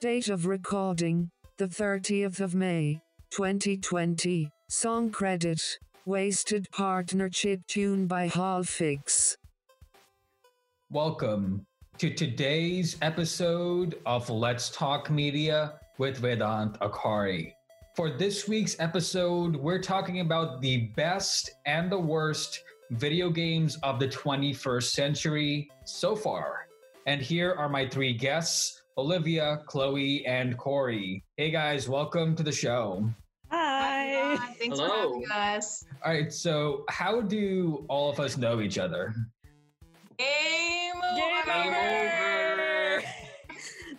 Date of recording, the 30th of May, 2020. Song credit, Wasted Partnership tune by Fix. Welcome to today's episode of Let's Talk Media with Vedant Akari. For this week's episode, we're talking about the best and the worst video games of the 21st century so far. And here are my three guests Olivia, Chloe, and Corey. Hey guys, welcome to the show. Hi. Hi, Thanks Hello. for having us. All right, so how do all of us know each other? Game Game over. over.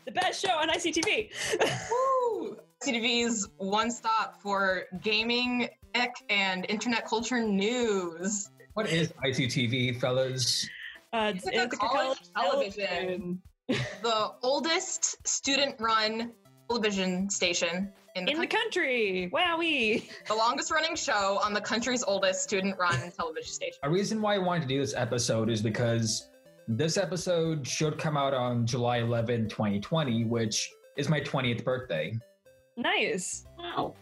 the best show on ICTV. Woo! CTV's one stop for gaming, tech, and internet culture news. What is ICTV, fellas? Uh, It's like a college television. television. The oldest student-run television station in the in the country. country. Wowee. the longest running show on the country's oldest student-run television station. A reason why I wanted to do this episode is because this episode should come out on July 11, 2020, which is my 20th birthday. Nice. Wow.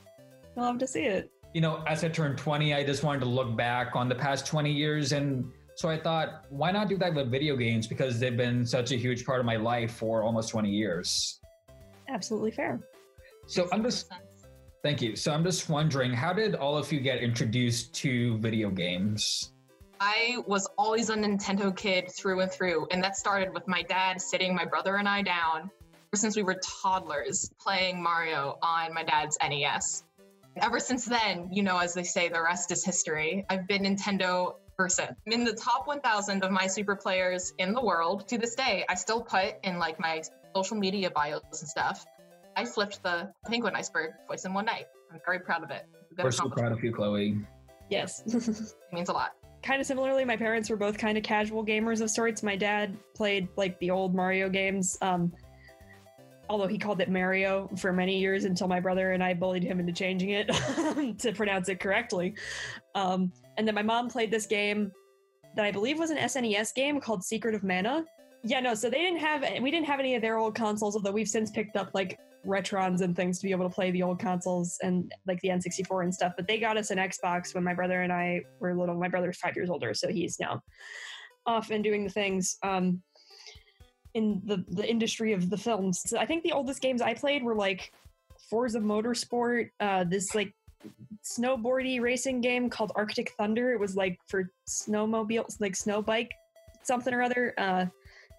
I love to see it. You know, as I turned 20, I just wanted to look back on the past 20 years. And so I thought, why not do that with video games? Because they've been such a huge part of my life for almost 20 years. Absolutely fair. So I'm just, thank you. So I'm just wondering, how did all of you get introduced to video games? I was always a Nintendo kid through and through, and that started with my dad sitting my brother and I down ever since we were toddlers playing Mario on my dad's NES. Ever since then, you know, as they say, the rest is history. I've been Nintendo person. I'm in the top 1,000 of Minesweeper players in the world. To this day, I still put in like my social media bios and stuff. I flipped the penguin iceberg twice in one night. I'm very proud of it. Good We're so proud of you, Chloe. Yes. It means a lot. kind of similarly, my parents were both kind of casual gamers of sorts. My dad played like the old Mario games. Um, although he called it Mario for many years until my brother and I bullied him into changing it to pronounce it correctly. Um, and then my mom played this game that I believe was an SNES game called Secret of Mana. Yeah, no, so they didn't have we didn't have any of their old consoles, although we've since picked up like Retrons and things to be able to play the old consoles and like the N64 and stuff. But they got us an Xbox when my brother and I were little. My brother's five years older, so he's now off and doing the things um, in the the industry of the films. So I think the oldest games I played were like Forza Motorsport, uh, this like snowboardy racing game called Arctic Thunder. It was like for snowmobiles, like snow bike, something or other. Uh,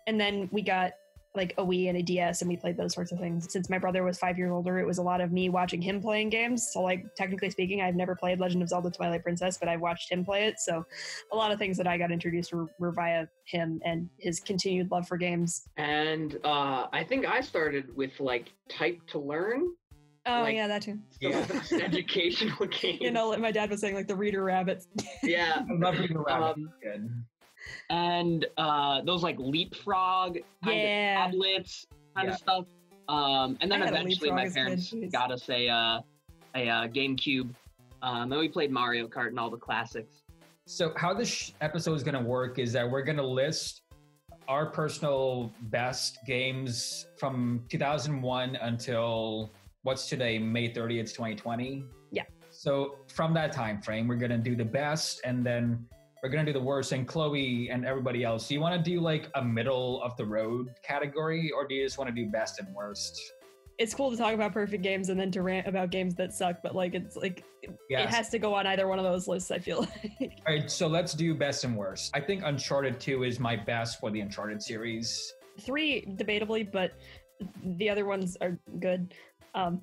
and then we got like a Wii and a DS, and we played those sorts of things. Since my brother was five years older, it was a lot of me watching him playing games. So, like technically speaking, I've never played Legend of Zelda: Twilight Princess, but I've watched him play it. So, a lot of things that I got introduced were, were via him and his continued love for games. And uh, I think I started with like Type to Learn. Oh Like- yeah, that too. Yeah. educational game. You know, like my dad was saying, like the Reader Rabbits. Yeah. I love being around. Um, Good. And uh, those like leapfrog kind Yeah. of tablets kind Yeah. of stuff. Um, and then I had a eventually my as kid, parents jeez. got us a uh, a uh, GameCube. Um, and we played Mario Kart and all the classics. So, how this sh- episode is going to work is that we're going to list our personal best games from 2001 until what's today, May 30th, 2020. Yeah. So, from that time frame, we're going to do the best and then we're going to do the worst. And Chloe and everybody else, do you want to do like a middle of the road category or do you just want to do best and worst? It's cool to talk about perfect games and then to rant about games that suck, but like it's like it has to go on either one of those lists. I feel like. All right, so let's do best and worst. I think Uncharted 2 is my best for the Uncharted series. three debatably, but the other ones are good. Um,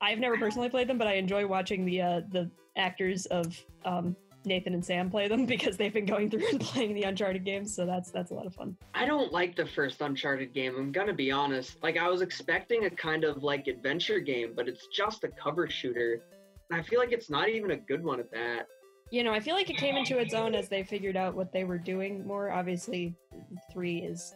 I've never personally played them, but I enjoy watching the uh, the actors of um, Nathan and Sam play them because they've been going through and playing the Uncharted games, so that's that's a lot of fun. I don't like the first Uncharted game. I'm gonna be honest. Like I was expecting a kind of like adventure game, but it's just a cover shooter. And I feel like it's not even a good one at that. You know, I feel like it came into its own as they figured out what they were doing more. Obviously, three is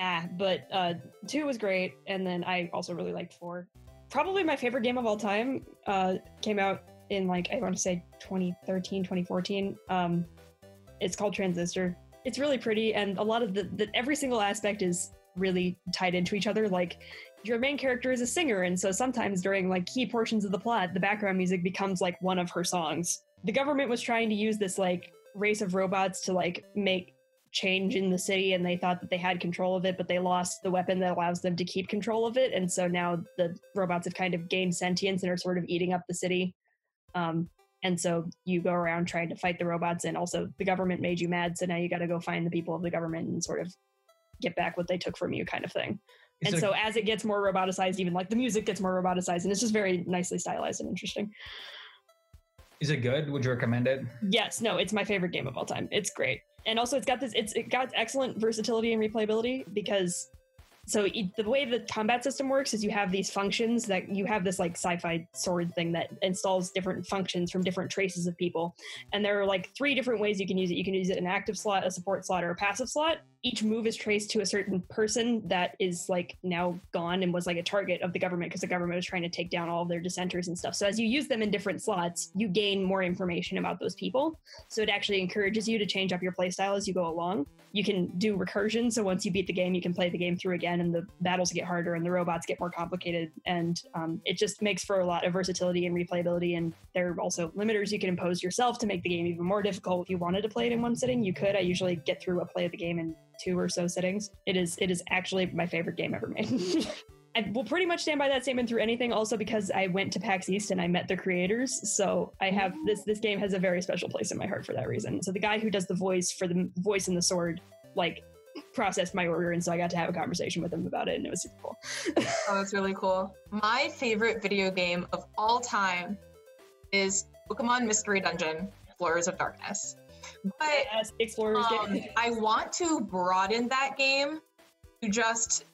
ah, but uh, two was great, and then I also really liked four. Probably my favorite game of all time uh, came out in like I want to say 2013, 2014. Um, it's called Transistor. It's really pretty, and a lot of the, the every single aspect is really tied into each other. Like your main character is a singer, and so sometimes during like key portions of the plot, the background music becomes like one of her songs. The government was trying to use this like race of robots to like make change in the city and they thought that they had control of it but they lost the weapon that allows them to keep control of it and so now the robots have kind of gained sentience and are sort of eating up the city um, and so you go around trying to fight the robots and also the government made you mad so now you got to go find the people of the government and sort of get back what they took from you kind of thing and so as it gets more roboticized even like the music gets more roboticized and it's just very nicely stylized and interesting is it good? Would you recommend it? Yes, no, it's my favorite game of all time. It's great. And also it's got this it's it got excellent versatility and replayability because so e- the way the combat system works is you have these functions that you have this like sci-fi sword thing that installs different functions from different traces of people. And there are like three different ways you can use it. You can use it in an active slot a support slot or a passive slot each move is traced to a certain person that is like now gone and was like a target of the government because the government was trying to take down all of their dissenters and stuff. So as you use them in different slots you gain more information about those people. So it actually encourages you to change up your playstyle as you go along. You can do recursion so once you beat the game you can play the game through again and the battles get harder and the robots get more complicated. And um, it just makes for a lot of versatility and replayability and there are also limiters you can impose yourself to make the game even more difficult. If you wanted to play it in one sitting you could. I usually get through a play of the game in two or so sittings it is it is actually my favorite game ever made I will pretty much stand by that statement through anything. Also, because I went to PAX East and I met the creators, so I have mm-hmm. this. This game has a very special place in my heart for that reason. So the guy who does the voice for the voice in the sword, like, processed my order, and so I got to have a conversation with him about it, and it was super cool. Oh, that's really cool. My favorite video game of all time is Pokemon Mystery Dungeon Floors of Darkness. But Yes, Explorers um. I want to broaden that game to just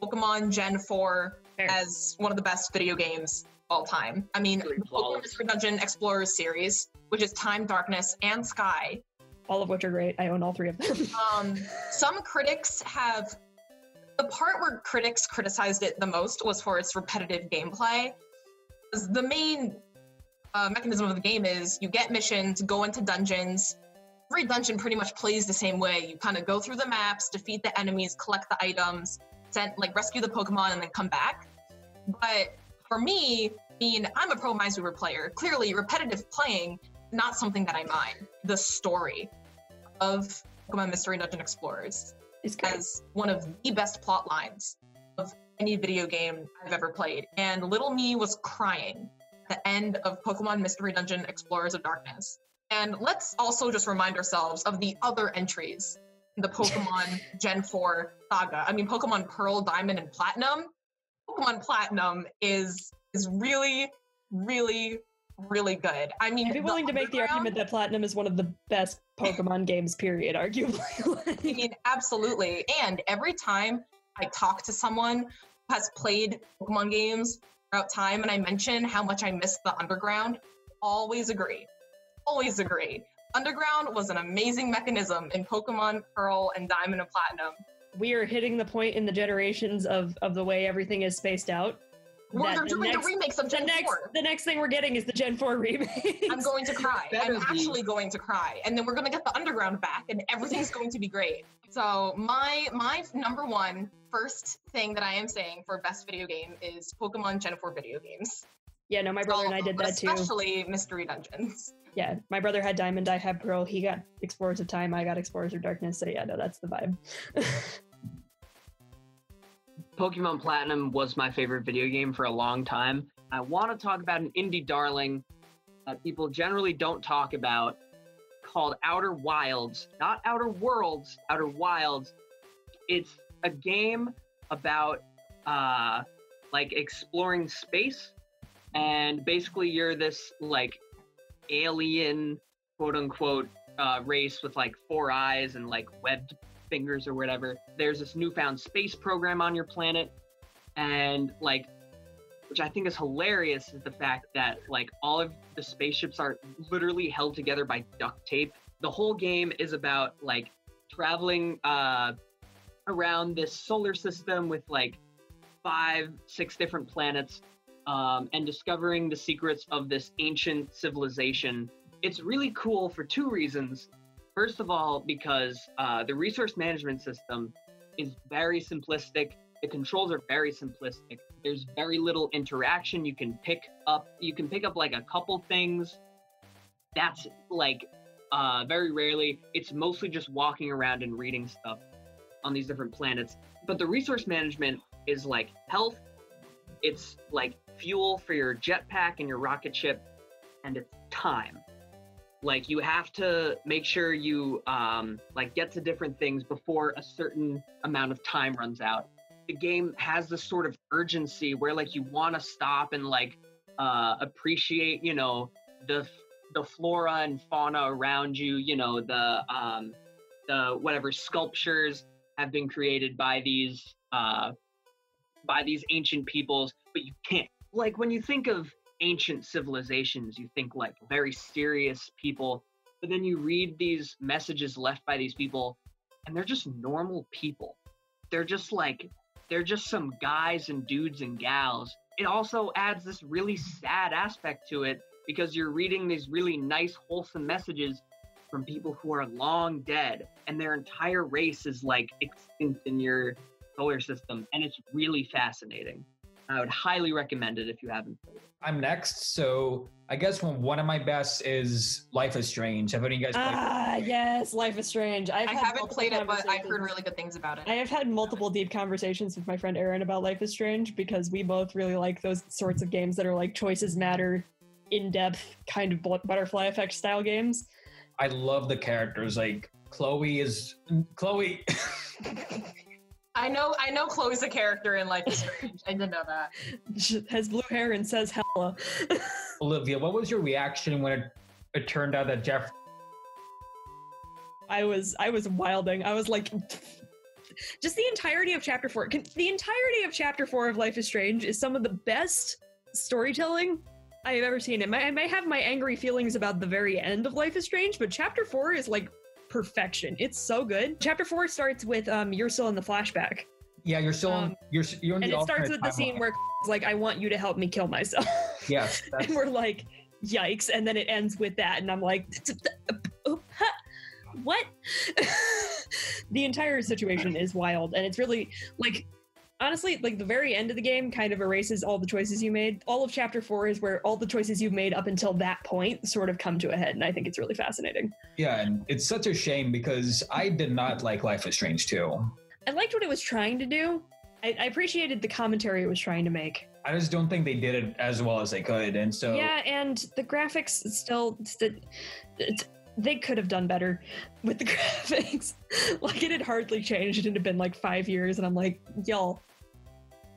Pokemon Gen 4 Fair. as one of the best video games of all time. I mean, Pokemon. Mystery Dungeon Explorers series, which is Time, Darkness, and Sky, all of which are great. I own all three of them. um, some critics have the part where critics criticized it the most was for its repetitive gameplay. 'Cause The main uh, mechanism of the game is you get missions, go into dungeons. Every dungeon pretty much plays the same way. You kind of go through the maps, defeat the enemies, collect the items, send like rescue the Pokemon, and then come back. But for me, I mean, I'm a pro Minesweeper player. Clearly, repetitive playing not something that I mind. The story of Pokemon Mystery Dungeon Explorers is as one of the best plot lines of any video game I've ever played. And little me was crying at the end of Pokemon Mystery Dungeon Explorers of Darkness. And let's also just remind ourselves of the other entries in the Pokemon Gen 4 saga. I mean, Pokemon Pearl, Diamond, and Platinum. Pokemon Platinum is is really, really, really good. I mean, I'd be willing to make the argument that Platinum is one of the best Pokemon games, period, arguably. I mean, absolutely. And every time I talk to someone who has played Pokemon games throughout time and I mention how much I miss the underground, always agree. Always agree. Underground was an amazing mechanism in Pokemon Pearl and Diamond and Platinum. we are hitting the point in the generations of, of the way everything is spaced out. We're they're the doing next- the remakes of The Gen next, 4. the next thing we're getting is the Gen 4 remake. I'm going to cry. I'm be. actually going to cry. And then we're gonna get the underground back and everything's going to be great. So my my number one first thing that I am saying for best video game is Pokemon Gen 4 video games. Yeah, no, my brother and I did that but too. Especially Mystery Dungeons. Yeah, my brother had Diamond, I had Pearl. He got Explorers of Time, I got Explorers of Darkness. So yeah, no, that's the vibe. Pokemon Platinum was my favorite video game for a long time. I want to talk about an indie darling that people generally don't talk about called Outer Wilds. Not Outer Worlds, Outer Wilds. It's a game about uh like exploring space and basically you're this like alien quote unquote uh, race with like four eyes and like webbed fingers or whatever. There's this newfound space program on your planet, and like, which I think is hilarious is the fact that like all of the spaceships are literally held together by duct tape. The whole game is about like traveling uh, around this solar system with like five, six different planets. Um, and discovering the secrets of this ancient civilization. It's really cool for two reasons. First of all, because uh, the resource management system is very simplistic. The controls are very simplistic. There's very little interaction. You can pick up you can pick up like a couple things. That's like uh very rarely. It's mostly just walking around and reading stuff on these different planets. But the resource management is like health, it's like fuel for your jetpack and your rocket ship, and it's time. Like you have to make sure you um, like get to different things before a certain amount of time runs out. The game has this sort of urgency where like you want to stop and like uh, appreciate, you know, the the flora and fauna around you. You know, the um, the whatever sculptures have been created by these uh, by these ancient peoples, but you can't. Like when you think of ancient civilizations, you think like very serious people, but then you read these messages left by these people, and they're just normal people. They're just like, they're just some guys and dudes and gals. It also adds this really sad aspect to it because you're reading these really nice, wholesome messages from people who are long dead, and their entire race is like extinct in your solar system, and it's really fascinating. I would highly recommend it if you haven't played it. I'm next, so I guess one, one of my best is Life is Strange. Have any of you guys played? Ah, yes, Life is Strange. I've I have not played it, but I've heard really good things about it. I have had multiple deep conversations with my friend Aaron about Life is Strange because we both really like those sorts of games that are like choices matter, in depth, kind of butterfly effect style games. I love the characters. Like Chloe is Chloe. I know, I know Chloe's a character in Life is Strange. I didn't know that. She has blue hair and says hella. Olivia, what was your reaction when it, it turned out that Jeff? I was I was wilding. I was like just the entirety of chapter 4. Can, the entirety of chapter 4 of Life is Strange is some of the best storytelling I have ever seen. It might, I may have my angry feelings about the very end of Life is Strange, but chapter 4 is like perfection. It's so good. Chapter 4 starts with um you're still in the flashback. Yeah, you're still on. Um, You're you're in And the it starts with the scene timeline. where it's like I want you to help me kill myself. Yes, that's, and we're like, yikes. And then it ends with that. And I'm like, oh, what? the entire situation is wild. And it's really like, honestly, like the very end of the game kind of erases all the choices you made. All of chapter four is where all the choices you've made up until that point sort of come to a head. And I think it's really fascinating. yeah, and it's such a shame because I did not like Life is Strange 2. I liked what it was trying to do. I, I appreciated the commentary it was trying to make. I just don't think they did it as well as they could, and so Yeah, and the graphics still, st- they could have done better with the graphics. like it had hardly changed. It had been like five years, and I'm like, y'all,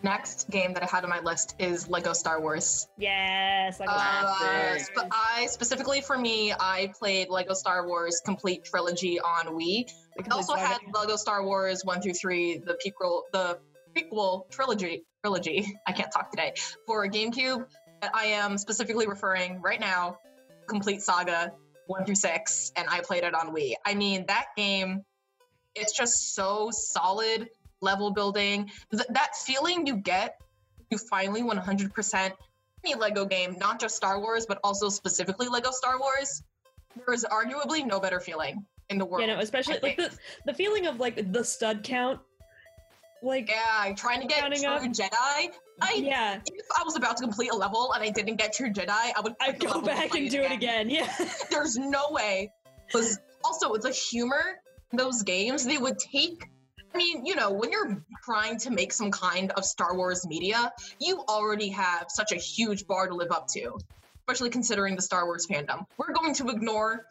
Next game that I had on my list is Lego Star Wars. yes, like Uh, Classic. sp- I specifically for me, I played Lego Star Wars Complete Trilogy on Wii. I also had Lego Star Wars one through three, the prequel, the prequel trilogy. Trilogy. I can't talk today for GameCube. But I am specifically referring right now, Complete Saga one through six, and I played it on Wii. I mean, that game, it's just so solid. Level building, Th- that feeling you get, you finally 100% any Lego game, not just Star Wars, but also specifically Lego Star Wars, there is arguably no better feeling in the world. you know, especially like the the feeling of like the stud count, like yeah, trying to get true up. Jedi. I yeah, if I was about to complete a level and I didn't get true Jedi, I would I'd go back and do it again. Yeah, There's no way. Because also the humor in those games, they would take. I mean, you know, when you're trying to make some kind of Star Wars media, you already have such a huge bar to live up to, especially considering the Star Wars fandom. We're going to ignore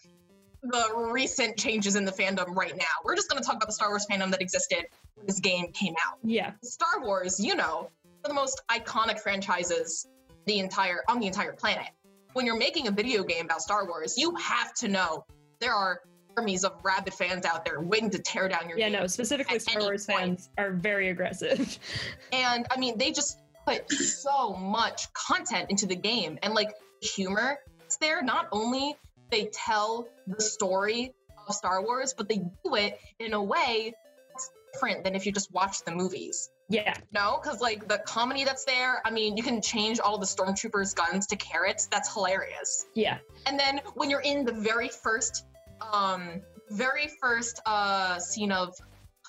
the recent changes in the fandom right now. We're just going to talk about the Star Wars fandom that existed when this game came out. yeah, Star Wars, you know, one of the most iconic franchises the entire on the entire planet. When you're making a video game about Star Wars, you have to know there are armies of rabid fans out there waiting to tear down your yeah. No, specifically Star Wars point. fans are very aggressive. And I mean, they just put so much content into the game and like humor. It's there. Not only they tell the story of Star Wars, but they do it in a way that's different than if you just watch the movies. yeah, No, because like the comedy that's there, I mean, you can change all the stormtroopers' guns to carrots. That's hilarious. yeah, And then when you're in the very first, um, very first uh scene of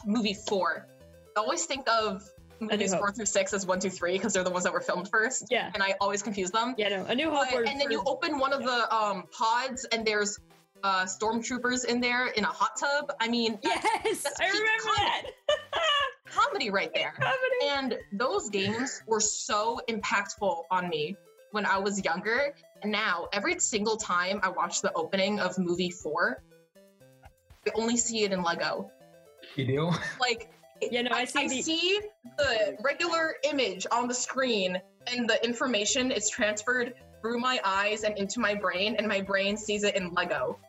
movie four, I always think of movies four through six as one, two, three because they're the ones that were filmed first, Yeah. and I always confuse them. Yeah, no, A New Hope. But- and then you open one of the um, pods, and there's uh, stormtroopers in there in a hot tub. I mean, that's Yes, that's I remember comedy. that. comedy right there. Comedy. And those games were so impactful on me when I was younger. And now, every single time I watch the opening of movie four, I only see it in Lego. You do? Like, Yeah, no, I see I the- see the regular image on the screen, and the information is transferred through my eyes and into my brain, and my brain sees it in Lego.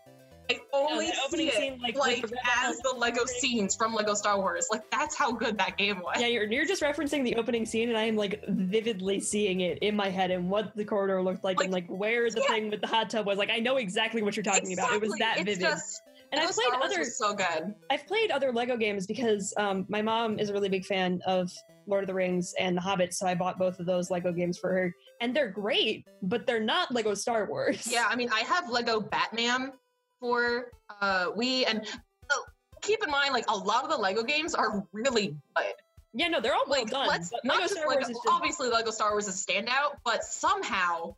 I only that opening see it scene, like, like, the as the Lego scenes from Lego Star Wars. Like that's how good that game was. Yeah, you're, you're just referencing the opening scene, and I am like vividly seeing it in my head and what the corridor looked like, and like where the yeah. thing with the hot tub was. Like I know exactly what you're talking about. It was that Exactly. vivid. Just and I've played other so good. I've played other Lego games because um, my mom is a really big fan of Lord of the Rings and The Hobbit, so I bought both of those Lego games for her, and they're great, but they're not Lego Star Wars. Yeah, I mean, I have Lego Batman for uh Wii, and uh, keep in mind, like a lot of the Lego games are really good. yeah, no, they're all well Like, done. let's not Lego just Star Lego. Wars is just Obviously, Lego Star Wars is a standout, but somehow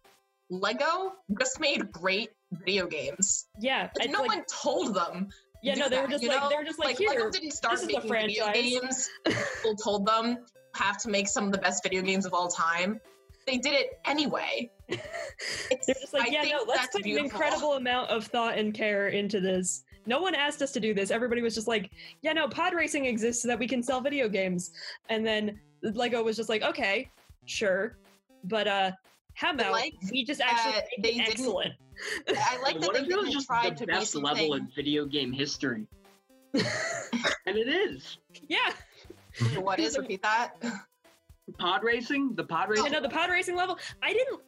Lego just made great video games. yeah, Like, no like, one told them. yeah, no, they were just like know? they were just like, Lego here, didn't start this is a making video games. People told them have to make some of the best video games of all time. They did it anyway. It's, They're just like, I yeah, no, let's put beautiful. an incredible amount of thought and care into this. No one asked us to do this. Everybody was just like, yeah, no, pod racing exists so that we can sell video games. And then Lego was just like, okay, sure. But uh how about like we just actually that make they didn't- excellent? I like that what they if it was didn't just try the to be best level something. in video game history? and it is. Yeah. What is? Repeat that. Pod racing, the pod I racing. know the pod racing level. I didn't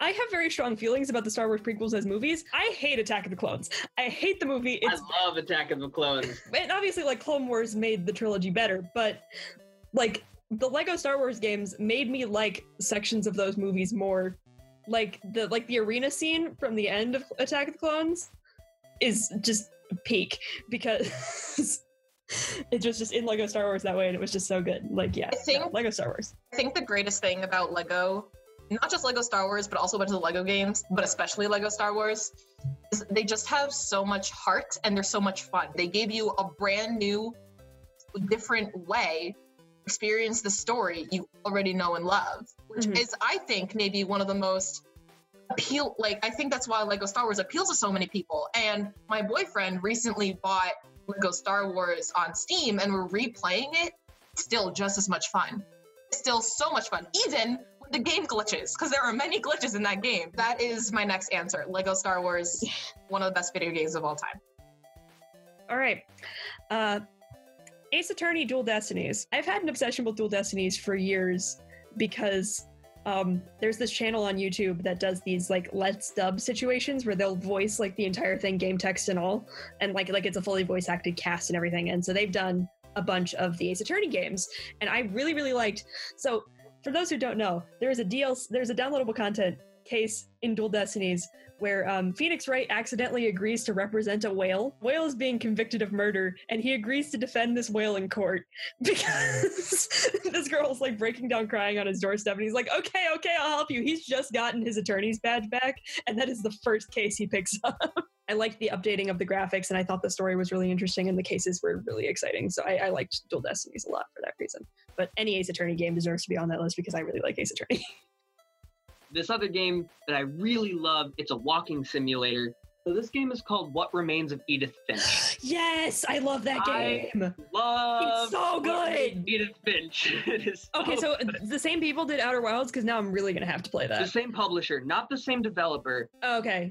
I have very strong feelings about the Star Wars prequels as movies. I hate Attack of the Clones. I hate the movie. It's I love Attack of the Clones. and obviously like clone wars made the trilogy better but like the lego star wars games made me like sections of those movies more like the like the arena scene from the end of attack of the clones is just peak because it was just in lego star wars that way and it was just so good like yeah I think- no, lego star wars I think the greatest thing about Lego, not just Lego Star Wars, but also a bunch of the Lego games, but especially Lego Star Wars, is they just have so much heart and they're so much fun. They gave you a brand new, different way to experience the story you already know and love, which Mhm. is, I think, maybe one of the most appeal. Like, I think that's why Lego Star Wars appeals to so many people. And my boyfriend recently bought Lego Star Wars on Steam, and we're replaying it. Still, just as much fun still so much fun, even the game glitches, because there are many glitches in that game. That is my next answer. Lego Star Wars, one of the best video games of all time. all right uh ace attorney dual destinies i've had an obsession with dual destinies for years because um there's this channel on youtube that does these like let's dub situations where they'll voice like the entire thing game text and all and like like it's a fully voice acted cast and everything and so they've done a bunch of the ace attorney games and i really really liked so for those who don't know there is a DLC there's a downloadable content case in dual destinies where um, Phoenix Wright accidentally agrees to represent a whale. Whale is being convicted of murder, and he agrees to defend this whale in court because this girl's like breaking down crying on his doorstep, and he's like, "Okay, okay, I'll help you." He's just gotten his attorney's badge back, and that is the first case he picks up. I liked the updating of the graphics, and I thought the story was really interesting, and the cases were really exciting. So I, I liked Dual Destinies a lot for that reason. But any Ace Attorney game deserves to be on that list because I really like Ace Attorney. This other game that I really love, it's a walking simulator. So this game is called What Remains of Edith Finch. yes, I love that game. I-. Love It's so good. Edith Finch. it is Okay, so good. the same people did Outer Wilds because now I'm really gonna have to play that. the same publisher, not the same developer. Okay,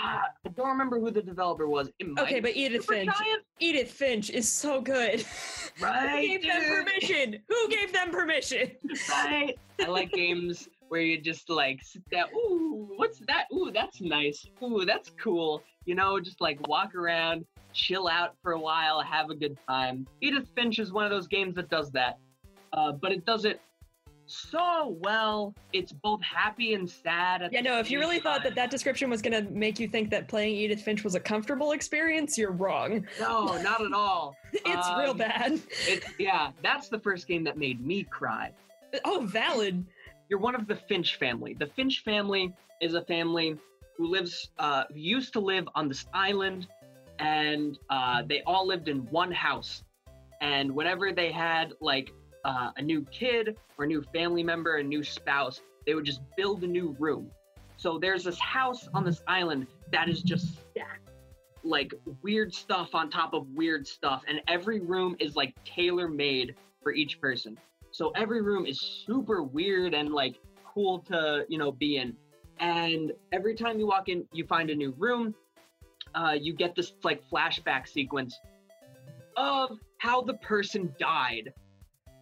Ah, I don't remember who the developer was. It might okay, but Edith Finch. Edith Finch is so good. right? Who gave them permission? Who gave them permission? right? I like games where you just like sit down. Ooh, what's that? Ooh, that's nice. Ooh, that's cool. You know, just like walk around, chill out for a while, have a good time. Edith Finch is one of those games that does that, uh, but it does it so well. It's both happy and sad. Yeah, no, if you really thought that that description was going to make you think that playing Edith Finch was a comfortable experience, you're wrong. No, not at all. It's real Um, bad. It, yeah, that's the first game that made me cry. Oh, valid. You're one of the Finch family. The Finch family is a family who lives, uh, who used to live on this island, and uh, they all lived in one house. And whenever they had like uh, a new kid or a new family member, a new spouse, they would just build a new room. So there's this house on this island that is just stacked, like weird stuff on top of weird stuff, and every room is like tailor made for each person. So every room is super weird and like cool to you know be in. And every time you walk in, you find a new room. Uh, you get this like flashback sequence of how the person died.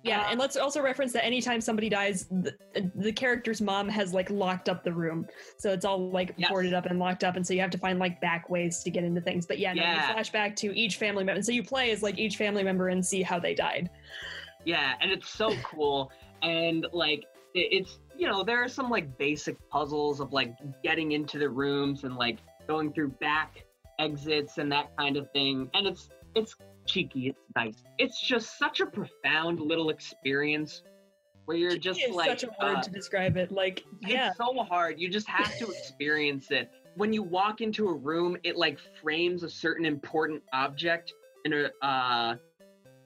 Yeah, and um, let's also reference that anytime somebody dies, the, the character's mom has like locked up the room, so it's all like Yes. boarded up and locked up, and so you have to find like back ways to get into things. But yeah, no, Yeah. you flash back to each family member, so you play as like each family member and see how they died. Yeah, and it's so cool. And like it, it's you know there are some like basic puzzles of like getting into the rooms and like going through back exits and that kind of thing. And it's it's cheeky, it's nice. It's just such a profound little experience where you're just It's like such a word uh, to describe it. Like, yeah, it's so hard. You just have to experience it. When you walk into a room, it like frames a certain important object in a uh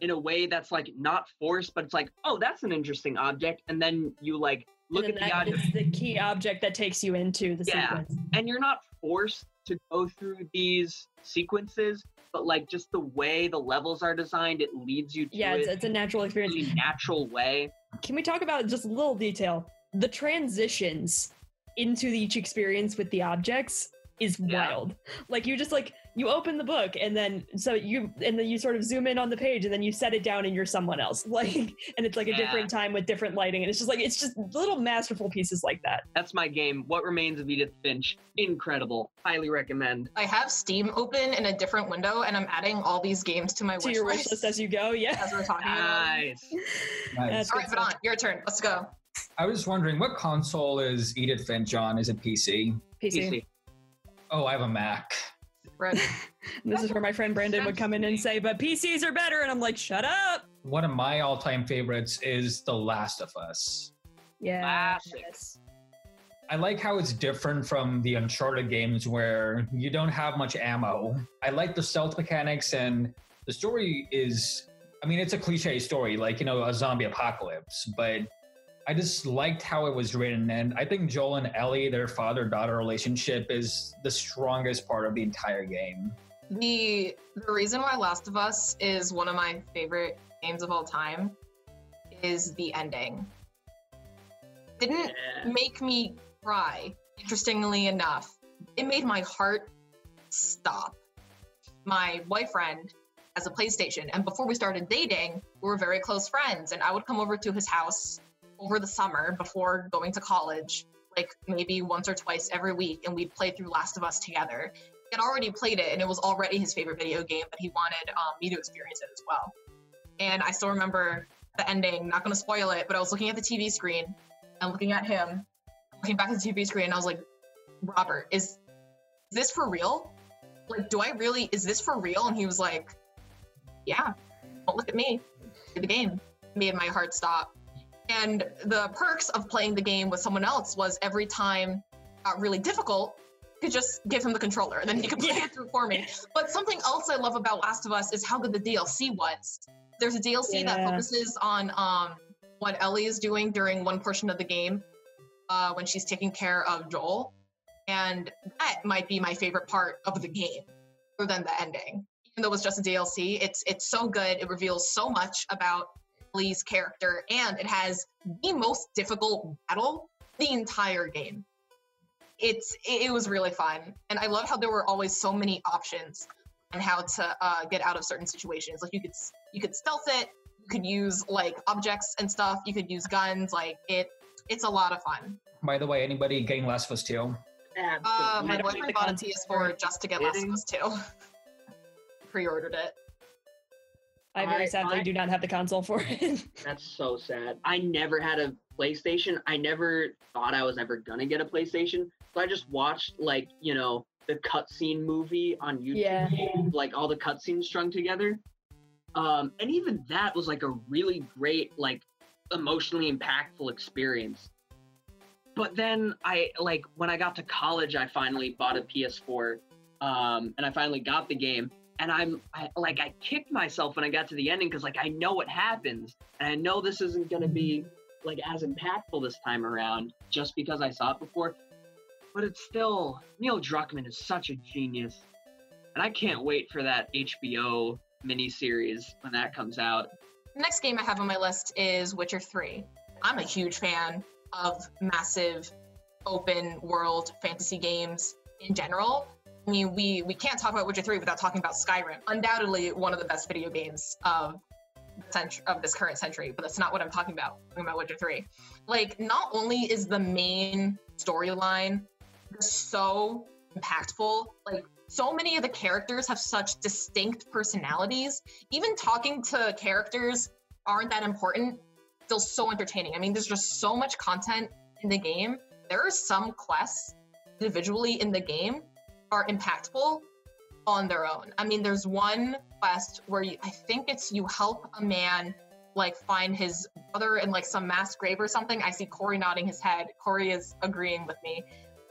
in a way that's like not forced, but it's like, oh, that's an interesting object. And then you like look at the object is the key object that takes you into the Yeah. sequence. and you're not forced to go through these sequences, but like just the way the levels are designed, it leads you to Yeah, it's, it it's a natural experience. really natural way. Can we talk about just a little detail? The transitions into each experience with the objects is Yeah. wild. Like you just like you open the book and then so you and then you sort of zoom in on the page and then you set it down and you're someone else. Like and it's like a Yeah. different time with different lighting and it's just like it's just little masterful pieces like that. That's my game. What Remains of Edith Finch. Incredible. Highly recommend. I have Steam open in a different window, and I'm adding all these games to my To wish your wish list list as you go, yeah. as we're talking about. Nice. Nice. That's All good right, Vedant, stuff. your turn. Let's go. I was wondering what console is Edith Finch on? Is it PC? PC. PC. Oh, I have a Mac. Right. This is where my friend Brandon would come in and say, "But PCs are better," and I'm like, "Shut up." One of my all-time favorites is The Last of Us. Yeah. Classic. yes. I like how it's different from the Uncharted games where you don't have much ammo. I like the stealth mechanics and the story is I mean it's a cliche story like you know a zombie apocalypse, but I just liked how it was written and I think Joel and Ellie their father-daughter relationship is the strongest part of the entire game. The the reason why Last of Us is one of my favorite games of all time is the ending. Didn't Yeah. make me cry, interestingly enough. It made my heart stop. My boyfriend has a PlayStation, and before we started dating, we were very close friends, and I would come over to his house over the summer before going to college, like maybe once or twice every week, and we'd play through Last of Us together. He had already played it, and it was already his favorite video game, but he wanted um, me to experience it as well. And I still remember the ending, not gonna spoil it, but I was looking at the TV screen and looking at him, looking back at the TV screen, and I was like, Robert, is this for real? Like, do I really, is this for real? And he was like, Yeah, don't look at me. Play the game. Made my heart stop. And the perks of playing the game with someone else was every time it got really difficult, I could just give him the controller and then he could play it through for me. But something else I love about Last of Us is how good the DLC was. There's a DLC that focuses on um, what Ellie is doing during one portion of the game uh, when she's taking care of Joel. And that might be my favorite part of the game, other than the ending. Even though it's just a DLC, it's it's so good. It reveals so much about Ellie's character, and it has the most difficult battle the entire game. It's it, it was really fun, and I love how there were always so many options on how to uh, get out of certain situations. Like you could you could stealth it, you could use like objects and stuff. You could use guns. Like it, it's a lot of fun. By the way, anybody getting Last of Us 2? Uh, my boyfriend bought a concept PS4 for just to get Last of Us 2. Pre-ordered it. I very I- sadly I- do not have the console for it. That's so sad. I never had a PlayStation. I never thought I was ever gonna get a PlayStation. So I just watched like, you know, the cutscene movie on YouTube. Yeah. Like all the cutscenes strung together. Um, and even that was like a really great, like emotionally impactful experience. But then I like when I got to college, I finally bought a PS4. Um, and I finally got the game. And I'm I, like, I kicked myself when I got to the ending because, like, I know what happens, and I know this isn't going to be mm-hmm. like as impactful this time around just because I saw it before. But it's still Neil Druckmann is such a genius, and I can't wait for that HBO miniseries when that comes out. The next game I have on my list is Witcher 3. I'm a huge fan of massive open world fantasy games in general. I mean, we we can't talk about Witcher 3 without talking about Skyrim. Undoubtedly one of the best video games of century, of this current century, but that's not what I'm talking about. I'm talking about Witcher 3. Like, not only is the main storyline so impactful, like so many of the characters have such distinct personalities. Even talking to characters aren't that important, still so entertaining. I mean, there's just so much content in the game. There are some quests individually in the game are impactful on their own. I mean, there's one quest where you, I think it's you help a man like find his brother in like some mass grave or something. I see Corey nodding his head. Corey is agreeing with me.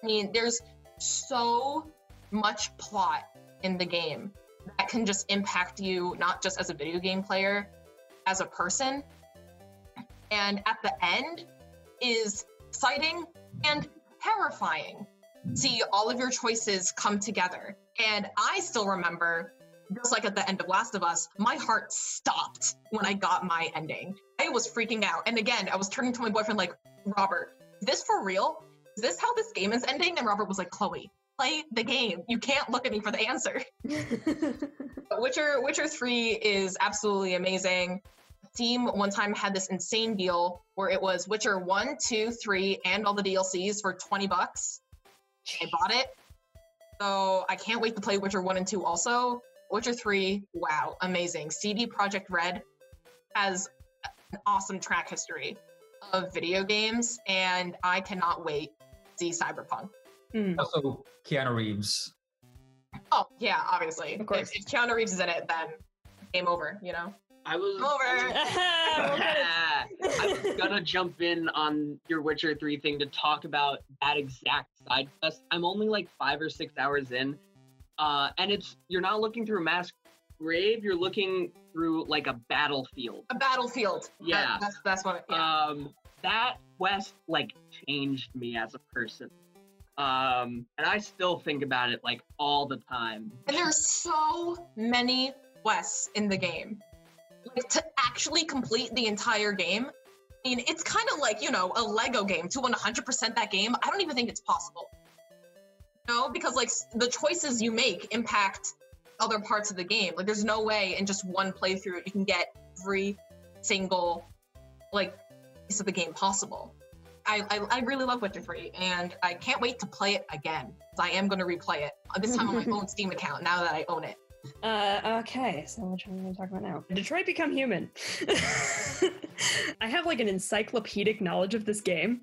I mean, there's so much plot in the game that can just impact you not just as a video game player, as a person. And at the end is exciting and terrifying. See all of your choices come together. And I still remember, just like at the end of Last of Us, my heart stopped when I got my ending. I was freaking out. And again, I was turning to my boyfriend like, Robert, is this for real? Is this how this game is ending? And Robert was like, Chloe, play the game. You can't look at me for the answer. Witcher Witcher 3 is absolutely amazing. Steam one time had this insane deal where it was Witcher 1, 2, 3, and all the DLCs for 20 bucks. I bought it. So I can't wait to play Witcher 1 and 2 also. Witcher 3, wow, amazing. CD Projekt Red has an awesome track history of video games, and I cannot wait to see Cyberpunk. Hmm. Also, Keanu Reeves. Oh, yeah, obviously. Of course. If, if Keanu Reeves is in it, then game over, you know? I was Over. I was gonna jump in on your Witcher 3 thing to talk about that exact side quest. I'm only like five or six hours in. Uh, and it's you're not looking through a mass grave, you're looking through like a battlefield. A battlefield. That- Yeah. that's, that's what, yeah. Um that quest like changed me as a person. Um, and I still think about it like all the time. And there's so many quests in the game. Like to actually complete the entire game, I mean, it's kind of like, you know, a Lego game to 100% that game. I don't even think it's possible. No, because like the choices you make impact other parts of the game. Like there's no way in just one playthrough you can get every single like piece of the game possible. I, I, I really love Witcher 3 and I can't wait to play it again. I am going to replay it. This time on my own Steam account now that I own it. Uh, okay, so which one are we going to talk about now? Detroit Become Human. I have like an encyclopedic knowledge of this game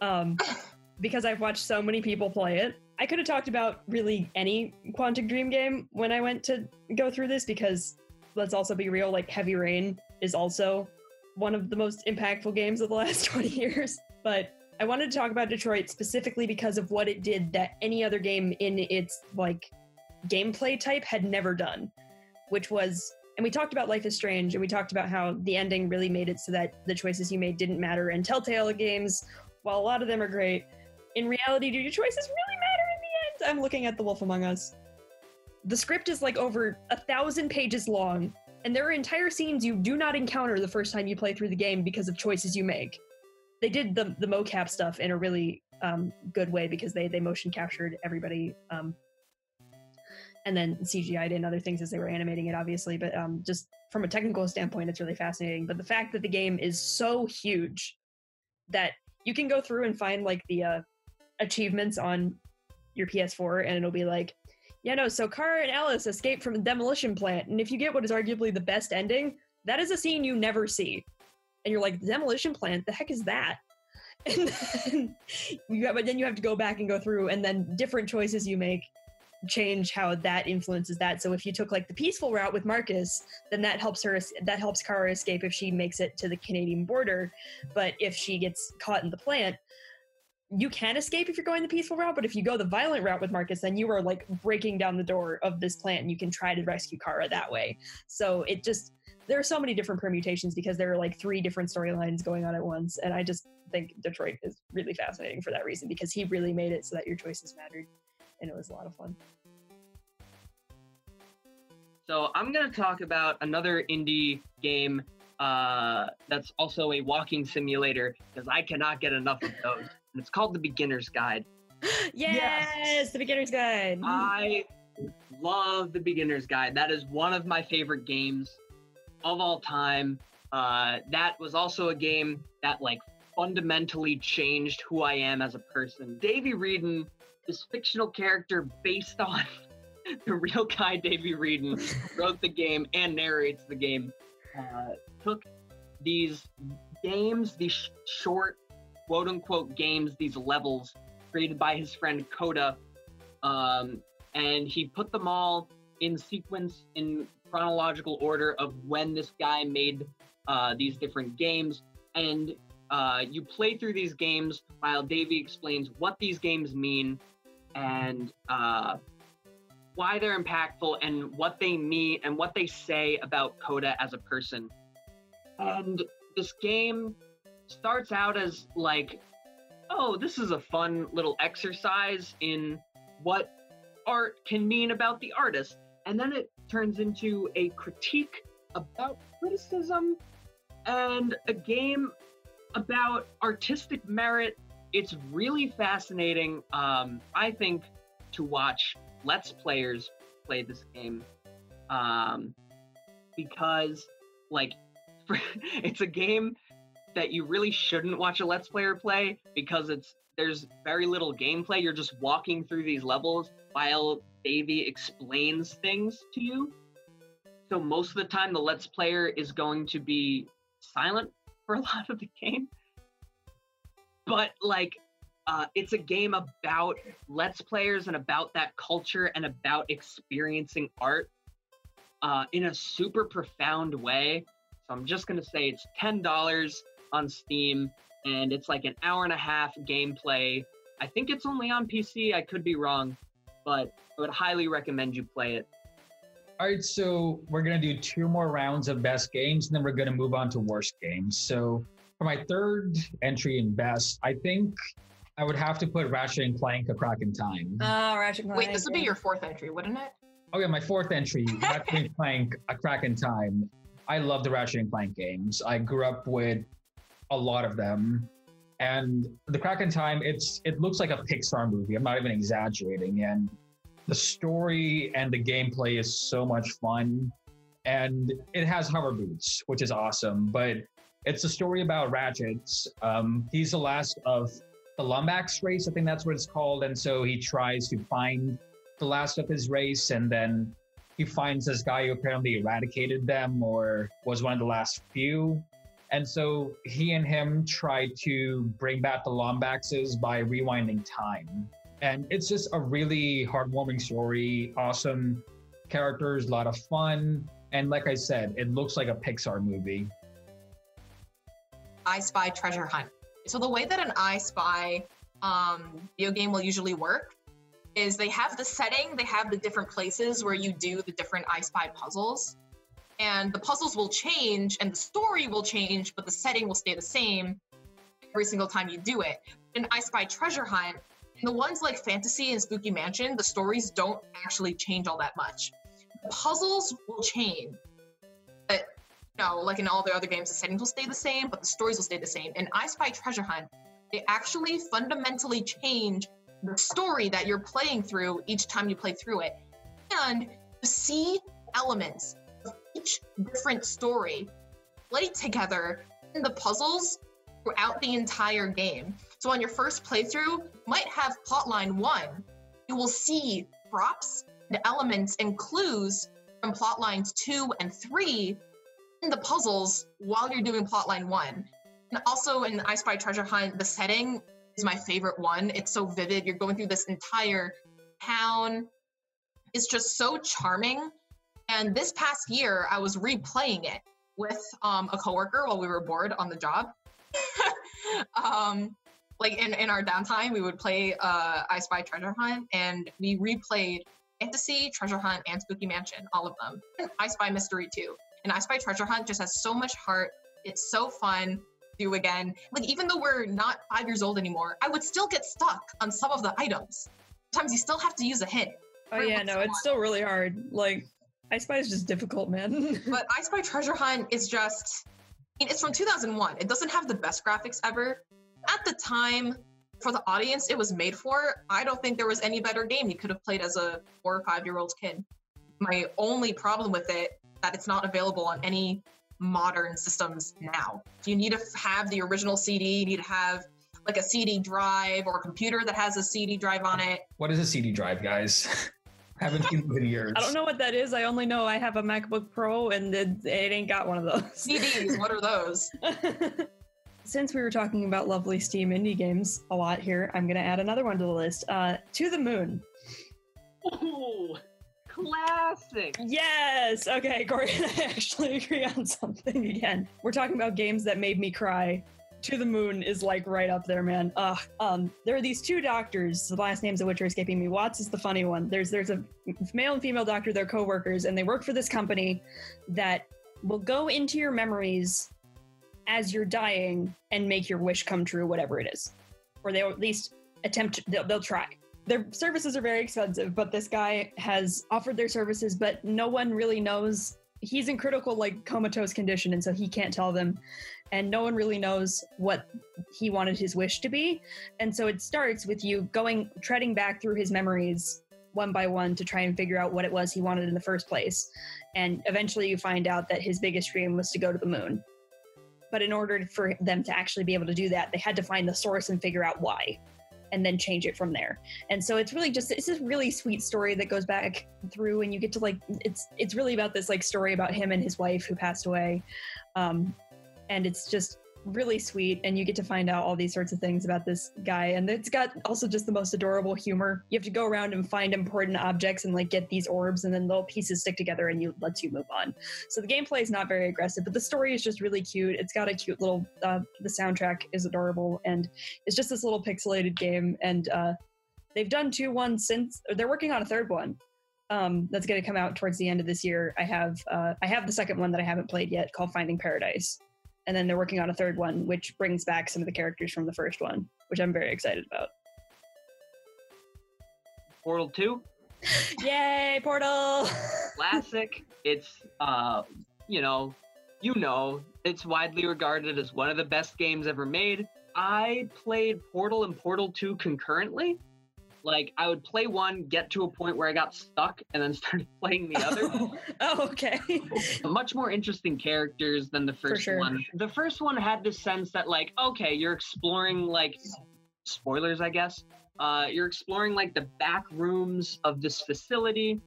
um, because I've watched so many people play it. I could have talked about really any Quantic Dream game when I went to go through this because let's also be real, like Heavy Rain is also one of the most impactful games of the last 20 years. But I wanted to talk about Detroit specifically because of what it did that any other game in its like gameplay type had never done, which was, and we talked about Life is Strange, and we talked about how the ending really made it so that the choices you made didn't matter. And Telltale games, while a lot of them are great, in reality, do your choices really matter in the end? I'm looking at The Wolf Among Us. The script is like over a thousand pages long, and there are entire scenes you do not encounter the first time you play through the game because of choices you make. They did the the mocap stuff in a really um, good way because they they motion captured everybody um, and then CGI'd in other things as they were animating it, obviously. But um, just from a technical standpoint, it's really fascinating. But the fact that the game is so huge that you can go through and find like the uh, achievements on your PS4, and it'll be like, Yeah, no. So Kara and Alice escape from the demolition plant, and if you get what is arguably the best ending, that is a scene you never see, and you're like, demolition plant. The heck is that? And then you have, but then you have to go back and go through, and then different choices you make change how that influences that. So if you took like the peaceful route with Marcus, then that helps her that helps Kara escape if she makes it to the Canadian border. But if she gets caught in the plant, you can escape if you're going the peaceful route, but if you go the violent route with Marcus, then you are like breaking down the door of this plant and you can try to rescue Kara that way. So it just there are so many different permutations because there are like three different storylines going on at once. And I just think Detroit is really fascinating for that reason because he really made it so that your choices mattered. And it was a lot of fun. So I'm going to talk about another indie game uh, that's also a walking simulator because I cannot get enough of those. And it's called The Beginner's Guide. yes, yes, The Beginner's Guide. I love The Beginner's Guide. That is one of my favorite games of all time. Uh, that was also a game that like fundamentally changed who I am as a person. Davey Wreden, this fictional character based on the real guy Davey Wreden, wrote the game and narrates the game, uh, took these games, these sh- short, quote unquote games, these levels created by his friend Coda, um, and he put them all in sequence in chronological order of when this guy made uh, these different games. And uh, you play through these games while Davey explains what these games mean and uh, why they're impactful and what they mean and what they say about Coda as a person. And this game starts out as like, oh, this is a fun little exercise in what art can mean about the artist. And then it turns into a critique about criticism and a game about artistic merit. It's really fascinating, um, I think, to watch Let's Players play this game um, because, like, it's a game that you really shouldn't watch a Let's Player play because it's there's very little gameplay. You're just walking through these levels while Davey explains things to you. So most of the time, the Let's Player is going to be silent for a lot of the game. But like, uh, it's a game about Let's Players and about that culture and about experiencing art uh, in a super profound way. So I'm just gonna say it's ten dollars on Steam, and it's like an hour and a half gameplay. I think it's only on PC. I could be wrong, but I would highly recommend you play it. All right, so we're gonna do two more rounds of best games, and then we're gonna move on to worst games. So for my third entry in best, I think I would have to put Ratchet and Clank: A Crack in Time. Oh, Ratchet and Clank. Wait, this would be your fourth entry, wouldn't it? Oh yeah, my fourth entry, Ratchet and Clank: A Crack in Time. I love the Ratchet and Clank games. I grew up with a lot of them, and the Crack in Time. It's it looks like a Pixar movie. I'm not even exaggerating, and the story and the gameplay is so much fun, and it has hover boots, which is awesome. But it's a story about Ratchet. Um, he's the last of the Lombax race, I think that's what it's called, and so he tries to find the last of his race, and then he finds this guy who apparently eradicated them or was one of the last few. And so he and him try to bring back the Lombaxes by rewinding time. And it's just a really heartwarming story, awesome characters, a lot of fun. And like I said, it looks like a Pixar movie. I Spy Treasure Hunt. So the way that an I Spy um, video game will usually work is they have the setting, they have the different places where you do the different I Spy puzzles. And the puzzles will change and the story will change, but the setting will stay the same every single time you do it. In I Spy Treasure Hunt, the ones like Fantasy and Spooky Mansion, the stories don't actually change all that much. The puzzles will change. But know, like in all the other games, the settings will stay the same, but the stories will stay the same. In I Spy Treasure Hunt, they actually fundamentally change the story that you're playing through each time you play through it. And to see elements of each different story play together in the puzzles throughout the entire game. So on your first playthrough, you might have plotline one. You will see props and elements and clues from plot lines two and three the puzzles while you're doing plotline one. And also in I Spy Treasure Hunt, the setting is my favorite one. It's so vivid. You're going through this entire town. It's just so charming. And this past year, I was replaying it with um, a coworker while we were bored on the job. um, like in, in our downtime, we would play uh, I Spy Treasure Hunt, and we replayed Fantasy, Treasure Hunt, and Spooky Mansion, all of them. And I Spy Mystery too. And I Spy Treasure Hunt just has so much heart. It's so fun. Do again. Like even though we're not five years old anymore, I would still get stuck on some of the items. Sometimes you still have to use a hint. Oh yeah, no, it's still really hard. Like I Spy is just difficult, man. But I Spy Treasure Hunt is just, I mean, it's from 2001. It doesn't have the best graphics ever. At the time, for the audience it was made for, I don't think there was any better game you could have played as a four or five year old kid. My only problem with it that it's not available on any modern systems now. Do you need to have the original CD. You need to have like a CD drive or a computer that has a CD drive on it. What is a CD drive, guys? Haven't seen it in years. I don't know what that is. I only know I have a MacBook Pro and it, it ain't got one of those. CDs, what are those? Since we were talking about lovely Steam indie games a lot here, I'm going to add another one to the list. Uh, to the Moon. Ooh, classic. Yes. Okay, Corey and I actually agree on something again. We're talking about games that made me cry. To the Moon is like right up there, man. Ugh. Um, there are these two doctors, the last names of which are escaping me. Watts is the funny one. There's there's a male and female doctor, they're co-workers, and they work for this company that will go into your memories as you're dying and make your wish come true, whatever it is. Or they'll at least attempt they'll, they'll try their services are very expensive, but this guy has offered their services, but no one really knows. He's in critical, like comatose condition, and so he can't tell them. And no one really knows what he wanted his wish to be. And so it starts with you going, treading back through his memories one by one to try and figure out what it was he wanted in the first place. And eventually you find out that his biggest dream was to go to the moon. But in order for them to actually be able to do that, they had to find the source and figure out why and then change it from there. And so it's really just it's this really sweet story that goes back through and you get to like it's it's really about this like story about him and his wife who passed away. Um and it's just really sweet and you get to find out all these sorts of things about this guy. And it's got also just the most adorable humor. You have to go around and find important objects and like get these orbs and then little pieces stick together and you lets you move on. So the gameplay is not very aggressive but the story is just really cute. It's got a cute little uh, the soundtrack is adorable and it's just this little pixelated game and uh, they've done two ones since they're working on a third one um, that's going to come out towards the end of this year. I have uh, i have the second one that i haven't played yet called finding paradise and then they're working on a third one which brings back some of the characters from the first one which i'm very excited about Portal 2, yay portal classic. it's uh, you know, you know, it's widely regarded as one of the best games ever made. I played Portal and Portal 2 concurrently. Like I would play one, get to a point where I got stuck, and then started playing the other. oh okay much more interesting characters than the first sure. one. The first one had this sense that like, okay, you're exploring like spoilers, I guess. Uh, you're exploring like the back rooms of this facility.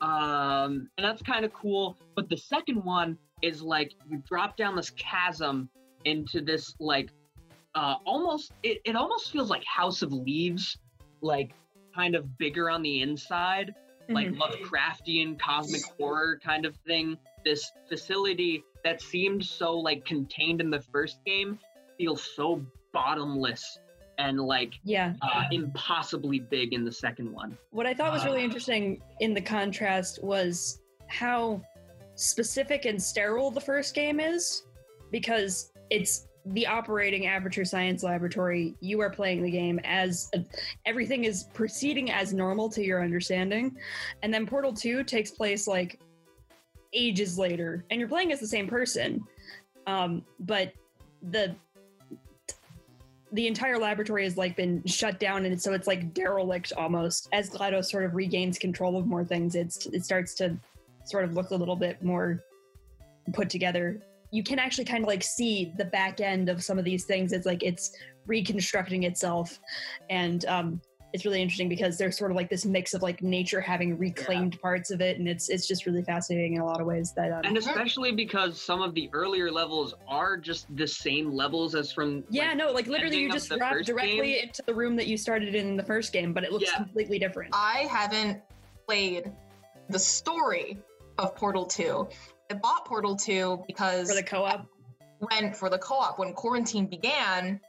Um, and that's kind of cool. But the second one is like you drop down this chasm into this like uh almost it, it almost feels like House of Leaves, like kind of bigger on the inside like Mhm. Lovecraftian cosmic horror kind of thing. This facility that seemed so like contained in the first game feels so bottomless and like yeah uh, impossibly big in the second one. what I thought was really Ah. interesting in the contrast was how specific and sterile the first game is, because it's the operating Aperture Science Laboratory. You are playing the game as a, everything is proceeding as normal to your understanding, and then Portal Two takes place like ages later, and you're playing as the same person, um, but the the entire laboratory has like been shut down and so it's like derelict almost. As GLaDOS sort of regains control of more things it's it starts to sort of look a little bit more put together you can actually kind of like see the back end of some of these things it's like it's reconstructing itself and um it's really interesting because there's sort of like this mix of like nature having reclaimed parts of it, and it's it's just really fascinating in a lot of ways. That um, And especially because some of the earlier levels are just the same levels as from yeah, like, no, like literally you just drop directly game. into the room that you started in the first game, but it looks Yeah. completely different. I haven't played the story of Portal 2. I bought Portal 2 because for the co-op. when for the co-op when quarantine began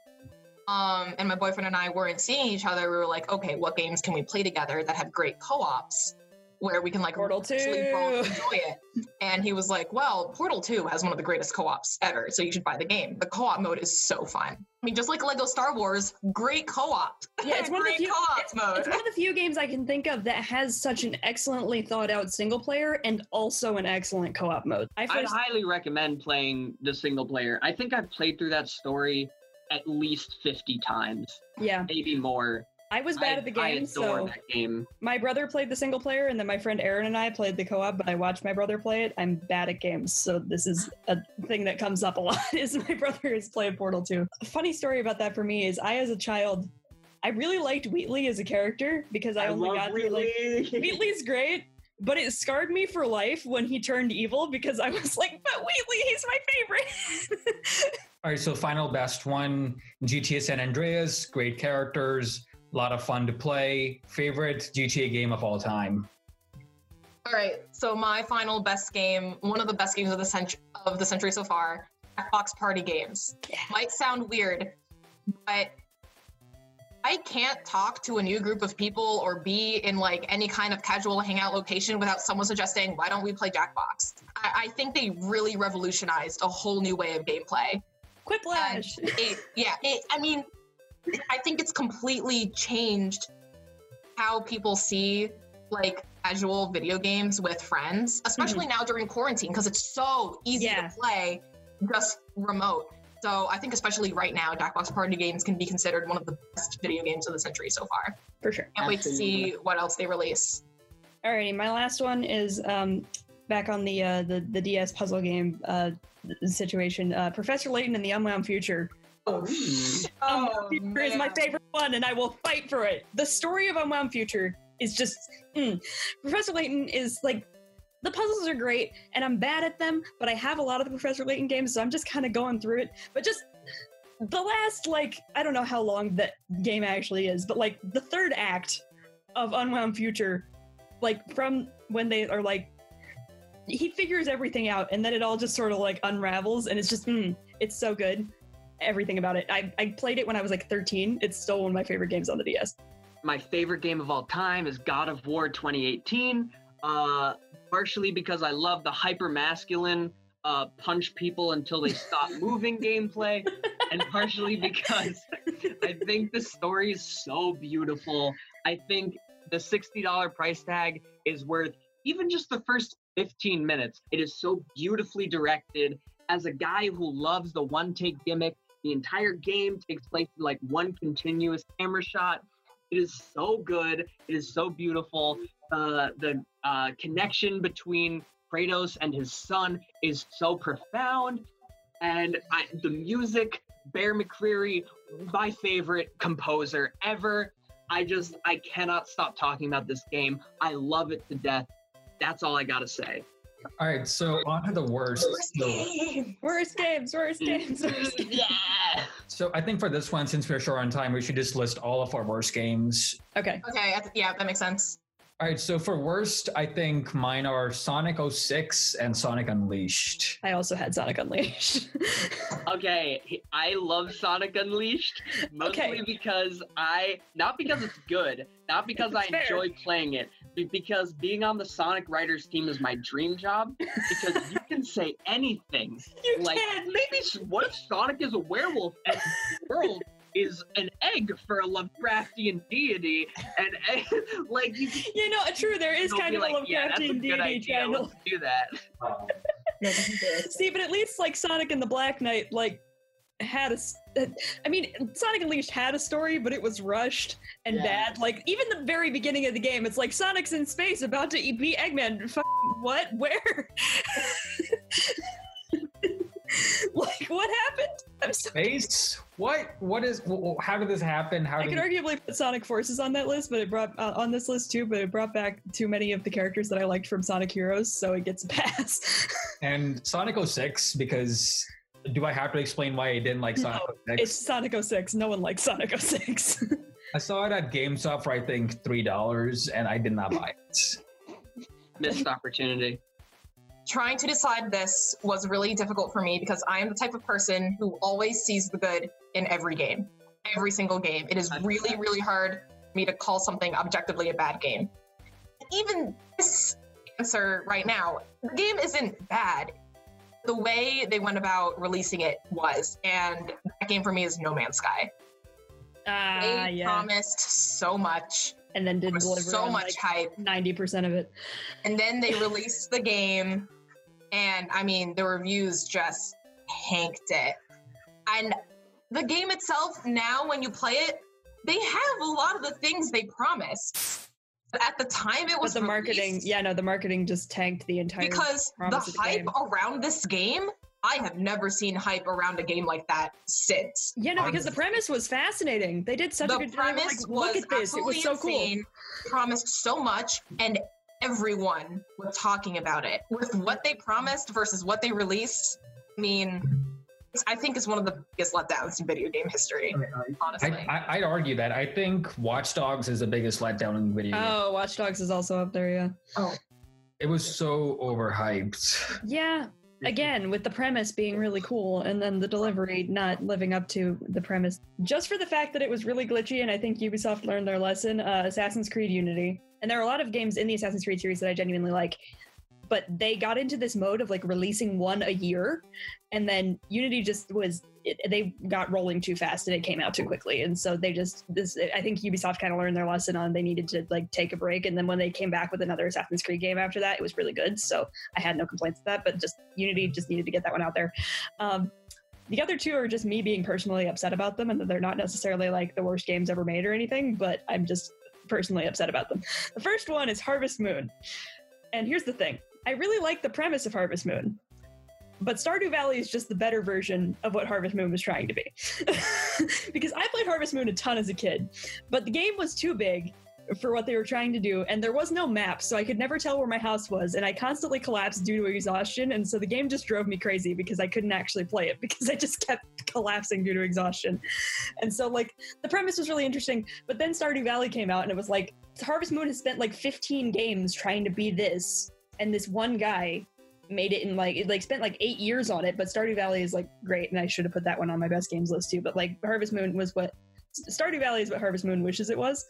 um and my boyfriend and i weren't seeing each other we were like okay what games can we play together that have great co-ops where we can like Portal actually both 2. enjoy it and he was like well portal 2 has one of the greatest co-ops ever so you should buy the game the co-op mode is so fun i mean just like lego star wars great co-op Yeah, it's one of the few. co-op It's, mode it's one of the few games I can think of that has such an excellently thought out single player and also an excellent co-op mode. I I'd highly recommend playing the single player. I think I've played through that story at least 50 times, yeah, maybe more. I was bad I, at the game, adore so that game. my brother played the single player, and then my friend Aaron and I played the co-op. But I watched my brother play it. I'm bad at games, so this is a thing that comes up a lot. Is my brother has played Portal 2. A funny story about that for me is I, as a child, I really liked Wheatley as a character because I, only got through like Wheatley's great, but it scarred me for life when he turned evil because I was like, but Wheatley, he's my favorite. All right, so final best one GTA San Andreas, great characters, a lot of fun to play. Favorite GTA game of all time. All right. So my final best game, one of the best games of the century of the century so far, Jackbox Party games. Yeah. Might sound weird, but I can't talk to a new group of people or be in like any kind of casual hangout location without someone suggesting, "Why don't we play Jackbox?" I, I think they really revolutionized a whole new way of gameplay. Quiplash. It, yeah, it, I mean, I think it's completely changed how people see like casual video games with friends, especially now during quarantine because it's so easy Yeah. to play just remote. So I think especially right now, Jackbox Party games can be considered one of the best video games of the century so far. For sure. Can't wait to see what else they release. Alrighty, my last one is um, back on the uh, the the DS puzzle game uh, situation. Uh, Professor Layton and the Unwound Future. Unwound Future is my favorite one, and I will fight for it. The story of Unwound Future is just mm. Professor Layton is like the puzzles are great, and I'm bad at them, but I have a lot of the Professor Layton games, so I'm just kind of going through it. But just the last like I don't know how long that game actually is, but like the third act of Unwound Future, like from when they are like he figures everything out and then it all just sort of like unravels and it's just mm, it's so good everything about it I, I played it when i was like 13 it's still one of my favorite games on the ds My favorite game of all time is God of War 2018. Uh, partially because I love the hyper masculine uh, punch people until they stop moving gameplay, and partially because I think the story is so beautiful. I think the $60 price tag is worth even just the first 15 minutes. It is so beautifully directed. As a guy who loves the one take gimmick, the entire game takes place in like one continuous camera shot. It is so good. It is so beautiful. Uh, the uh, connection between Kratos and his son is so profound. And I, the music, Bear McCreary, my favorite composer ever. I just, I cannot stop talking about this game. I love it to death. That's all I gotta say. All right, so on to the worst. So, worst games worst games worst games. yeah. so I think for this one, since we're short on time, we should just list all of our worst games. okay Okay, yeah, that makes sense. All right, so for worst, I think mine are Sonic 06 and Sonic Unleashed. i also had sonic unleashed Okay, I love Sonic Unleashed mostly Okay. because I not because it's good, not because I Fair. enjoy playing it, but because being on the Sonic writers team is my dream job. Because you can say anything. you Like can maybe what if Sonic is a werewolf and the world is an egg for a Lovecraftian deity, and like you can you know true there is kind of like, a yeah, that's a Lovecraftian good deity idea. channel Let's do that. See, but at least like Sonic and the Black Knight, like had a. s- uh, mean, Sonic Unleashed had a story, but it was rushed and Yeah. bad. Like even the very beginning of the game, it's like Sonic's in space about to eat- beat Eggman. F- what? Where? like what happened? I'm so Space? What? What is? wh- wh- How did this happen? How I did? could arguably put Sonic Forces on that list, but it brought uh, on this list too. But it brought back too many of the characters that I liked from Sonic Heroes, so it gets a pass. and Sonic 06 because do I have to explain why I didn't like Sonic 06? it's Sonic 06. No one likes Sonic 06. I saw it at GameStop for I think three dollars, and I did not buy it. Missed opportunity. Trying to decide this was really difficult for me because I am the type of person who always sees the good in every game, every single game. It is really, really hard for me to call something objectively a bad game. Even this answer right now, the game isn't bad. The way they went about releasing it was, and that game for me is No Man's Sky. Ah, They yeah. promised so much, And then didn't deliver so much hype, 90% of it. and then they released the game and i mean the reviews just hanked it and the game itself now when you play it they have a lot of the things they promised but at the time it was But the marketing, yeah, no, the marketing just tanked the entire. because the hype game. around this game i have never seen hype around a game like that since yeah, no, because the premise was fascinating. They did such a the good job. premise Like, was look at this. It was so insane, promised so much and everyone was talking about it with what they promised versus what they released i mean i think is one of the biggest letdowns in video game history honestly I, I, I'd argue that. I think Watch Dogs is the biggest letdown in video. cool. Oh, Watch Dogs is also up there, yeah. Oh, it was so overhyped. Yeah, again with the premise being really cool and then the delivery not living up to the premise just for the fact that it was really glitchy and i think ubisoft learned their lesson uh, assassin's creed unity and there are a lot of games in the assassin's creed series that i genuinely like but they got into this mode of like releasing one a year and then unity just was it, they got rolling too fast and it came out too quickly. And so they just this i think ubisoft kind of learned their lesson on they needed to like take a break. And then when they came back with another assassin's creed game after that it was really good. So i had no complaints with that but just unity just needed to get that one out there. Um, the other two are just me being personally upset about them and that they're not necessarily like the worst games ever made or anything but i'm just personally upset about them. The first one is harvest moon. And here's the thing. I really like the premise of harvest moon but Stardew Valley is just the better version of what Harvest Moon was trying to be. because I played Harvest Moon a ton as a kid, but the game was too big for what they were trying to do, and there was no map, so I could never tell where my house was, and I constantly collapsed due to exhaustion, and so the game just drove me crazy because I couldn't actually play it because I just kept collapsing due to exhaustion. And so, like, the premise was really interesting, but then Stardew Valley came out, and it was like, Harvest Moon has spent like 15 games trying to be this, and this one guy made it in like it like spent like eight years on it but stardew valley is like great and i should have put that one on my best games list too but like harvest moon was what stardew valley is what harvest moon wishes it was.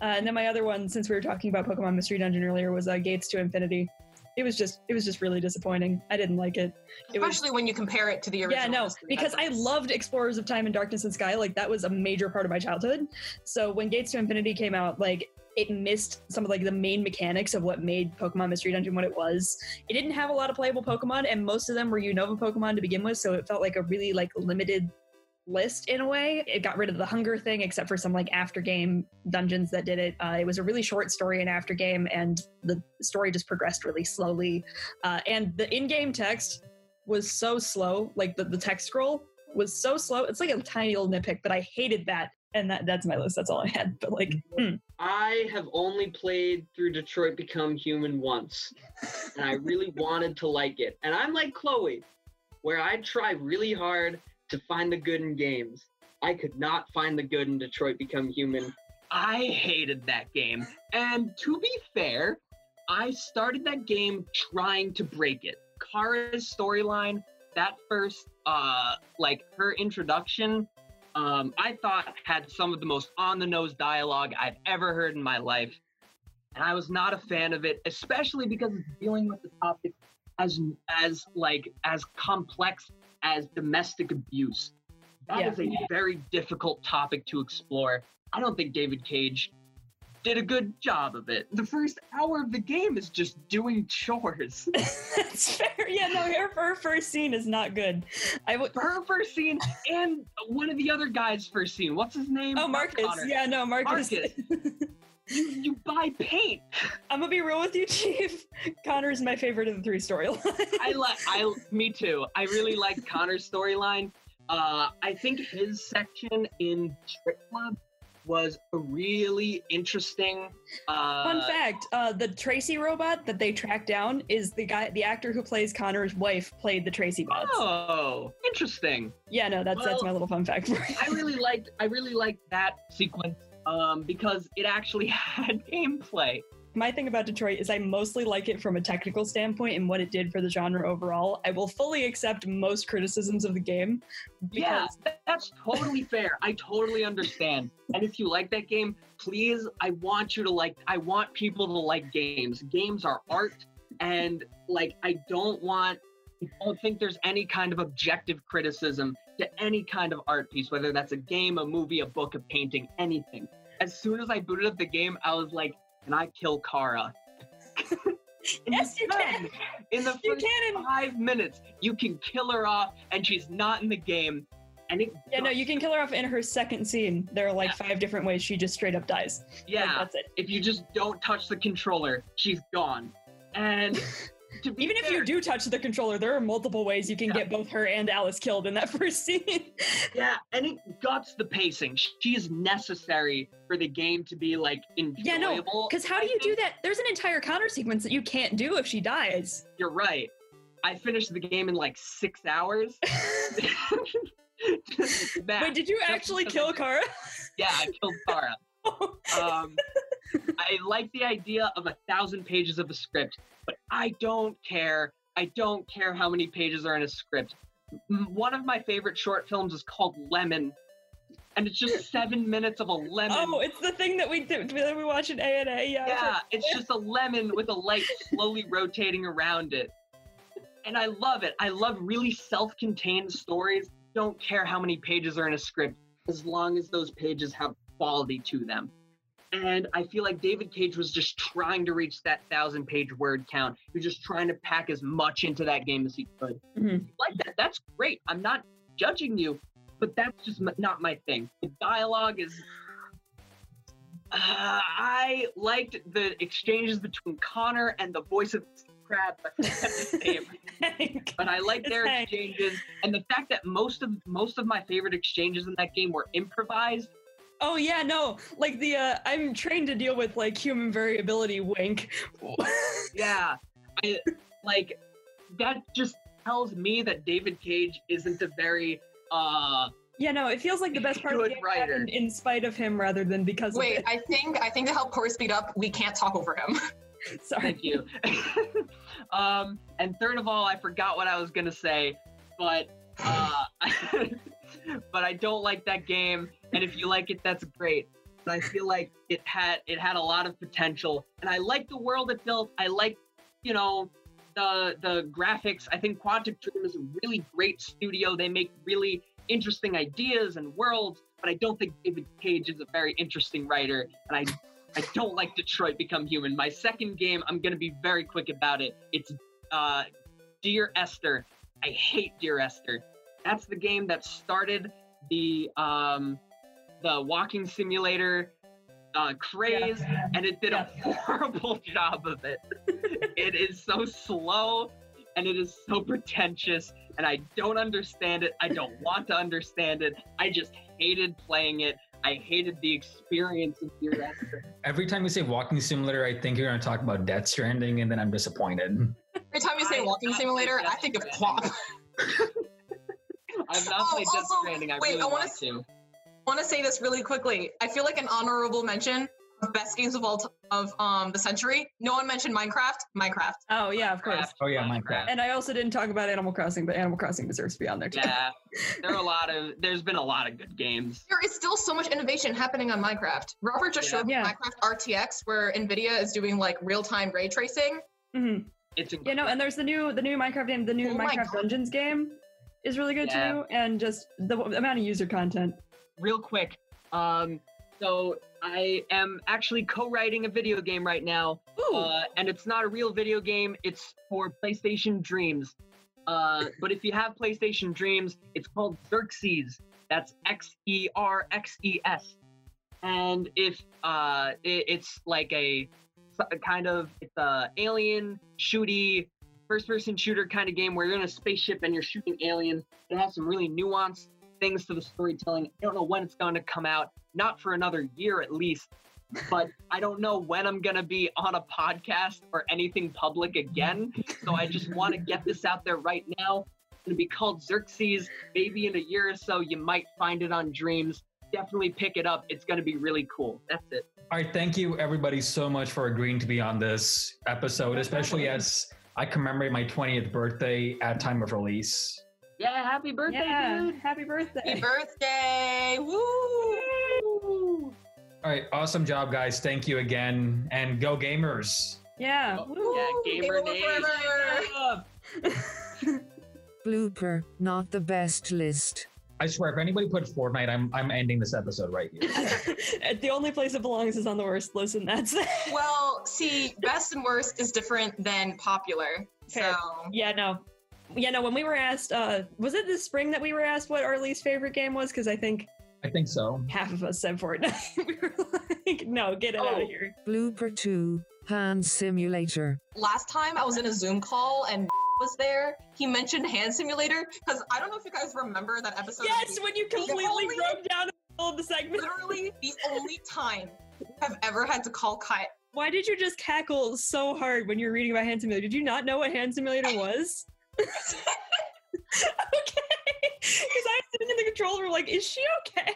Uh, and then my other one since we were talking about pokemon mystery dungeon earlier was uh, gates to infinity. It was just it was just really disappointing. I didn't like it. It was especially when you compare it to the original yeah no Mystery because i loved explorers of time and darkness and sky. Like that was a major part of my childhood. So when gates to infinity came out like it missed some of like the main mechanics of what made pokemon mystery dungeon what it was. It didn't have a lot of playable pokemon and most of them were unova pokemon to begin with so it felt like a really like limited list in a way. It got rid of the hunger thing except for some like after game dungeons that did it. Uh, it was a really short story in after game and the story just progressed really slowly. Uh, and the in-game text was so slow like the, the text scroll was so slow. It's like a tiny little nitpick but i hated that and that, that's my list. That's all i had but like hmm. I have only played through Detroit Become Human once, and I really wanted to like it. And I'm like Chloe, where I try really hard to find the good in games. I could not find the good in Detroit Become Human. I hated that game. And to be fair, I started that game trying to break it. Kara's storyline, that first, uh, like her introduction um, I thought had some of the most on the nose dialogue I've ever heard in my life. And I was not a fan of it, especially because it's dealing with the topic as as like as complex as domestic abuse. That Yeah. is a very difficult topic to explore. I don't think David Cage did a good job of it. The first hour of the game is just doing chores. that's fair yeah no her, her first scene is not good i would Her first scene and one of the other guys' first scene. What's his name? oh marcus Connor. yeah no marcus, Marcus. You, you buy paint. i'm gonna be real with you chief connor's my favorite of the three storylines I like. I me too. I really like Connor's storyline, Uh, I think his section in Trick Club was a really interesting. Uh, Fun fact: uh, the Tracy robot that they tracked down is the guy, the actor who plays Connor's wife, played the Tracy bots. Oh, interesting. Yeah, no, that's that's my little fun fact for you. I really liked I really liked that sequence um, because it actually had gameplay. My thing about Detroit is I mostly like it from a technical standpoint and what it did for the genre overall. I will fully accept most criticisms of the game Yeah, that's totally fair. I totally understand. And if you like that game, please, I want you to like. I want people to like games. Games are art, and like I don't want. I don't think there's any kind of objective criticism to any kind of art piece, whether that's a game, a movie, a book, a painting, anything. As soon as I booted up the game, I was like, "Can I kill Kara?" Yes, you can. In the first. And, five minutes, you can kill her off, and she's not in the game. And it yeah, no, you can kill her off in her second scene. There are like five different ways she just straight up dies. Like, yeah. that's it. if you just don't touch the controller, she's gone. And Even if you do touch the controller, there are multiple ways you can get both her and Alice killed in that first scene. yeah, and it guts the pacing. She is necessary for the game to be like enjoyable. Yeah, no, Because how do you do that? There's an entire counter sequence that you can't do if she dies. You're right. I finished the game in like six hours. Wait, did you actually kill Kara? Yeah, I killed Tara. Um, I like the idea of a thousand pages of a script, but I don't care. I don't care how many pages are in a script. One of my favorite short films is called Lemon, and it's just seven minutes of a lemon. oh, it's the thing that we did, that we watch in A and A. Yeah. yeah, it's just a lemon with a light slowly rotating around it. And I love it. I love really self contained stories. Don't care how many pages are in a script, as long as those pages have quality to them. And I feel like David Cage was just trying to reach that thousand page word count. He was just trying to pack as much into that game as he could. Mhm. Like that. That's great. I'm not judging you, but that's just m- not my thing. The dialogue is. Uh, I liked the exchanges between Connor and the voice of Crab, but that's the same. Hank. But I like their exchanges, and the fact that most of most of my favorite exchanges in that game were improvised. Oh yeah, no, like the uh, I'm trained to deal with like human variability. Wink. Yeah, I like that. Just tells me that David Cage isn't a very uh yeah, no, it feels like the best part of the Good game writer. happened in spite of him rather than because Wait, of I think I think to help Corey speed up, we can't talk over him. Sorry. Thank you. um, and third of all, I forgot what I was gonna say, but uh, but I don't like that game. And if you like it, that's great. But I feel like it had it had a lot of potential, and I like the world it built. I like, you know, the the graphics. I think Quantic Dream is a really great studio. They make really interesting ideas and worlds. But I don't think David Cage is a very interesting writer, and I I don't like Detroit Become Human. My second game, I'm gonna be very quick about it. It's uh, Dear Esther. I hate Dear Esther. That's the game that started the um, the walking simulator uh, craze, and it did a horrible job of it. it is so slow, and it is so pretentious, and I don't understand it. I don't want to understand it. I just hated playing it. I hated the experience of Dear Esther. Every time you say walking simulator, I think you're going to talk about Death Stranding, and then I'm disappointed. Every time you say I- walking simulator, I- I think of QWOP. I've not Oh, played Death Stranding. I wait, really I wanna want s- to. Want to say this really quickly. I feel like an honorable mention of best games of all t- of um the century. No one mentioned Minecraft. Minecraft. Oh yeah, of course. Oh, yeah, Minecraft. And I also didn't talk about Animal Crossing, but Animal Crossing deserves to be on there too. Yeah, there are a lot of. There's been a lot of good games. There is still so much innovation happening on Minecraft. Robert just Yeah. showed me Yeah. Minecraft RTX, where Nvidia is doing like real time ray tracing. hmm It's Yeah, incredible. no, and there's the new the new Minecraft game, the new Oh Minecraft Dungeons game is really good Yeah. too, and just the w- amount of user content. Real quick. Um, so I am actually co-writing a video game right now, Ooh, uh, and it's not a real video game. It's for PlayStation Dreams. Uh, but if you have PlayStation Dreams, it's called Xerxes. That's X E R X E S. And if uh, it, it's like a a kind of it's a alien shooty first person shooter kind of game where you're in a spaceship and you're shooting aliens. It has some really nuanced things to the storytelling. I don't know when it's going to come out, not for another year at least. But I don't know when I'm going to be on a podcast or anything public again. So I just want to get this out there right now. It's going to be called Xerxes. Maybe in a year or so, you might find it on Dreams. Definitely pick it up. It's going to be really cool. That's it. All right, thank you everybody so much for agreeing to be on this episode, especially as I commemorate my 20th birthday at time of release. Yeah, happy birthday, yeah, dude. happy birthday. Happy birthday! Woo! All right, awesome job, guys. Thank you again, and go gamers. Yeah. Oh, woo. Yeah, Woo! gamer Game over Blooper, not the best list. I swear, if anybody put Fortnite, I'm I'm ending this episode right here. the only place it belongs is on the worst list, and that's it. Well, see, best and worst is different than popular. Fair. So yeah, no. Yeah, no, when we were asked, uh, was it this spring that we were asked what our least favorite game was? Because I think I think so. half of us said Fortnite. we were like, no, get it out Oh. of here. Blooper 2, Hand Simulator. last time I was in a Zoom call and was there, he mentioned Hand Simulator because I don't know if you guys remember that episode. of Yes, when you completely only- broke down in the middle of the segment. literally the only time I've ever had to call Kai. Why did you just cackle so hard when you were reading about Hand Simulator? Did you not know what Hand Simulator was? okay. Because I was sitting in the control room like, is she okay?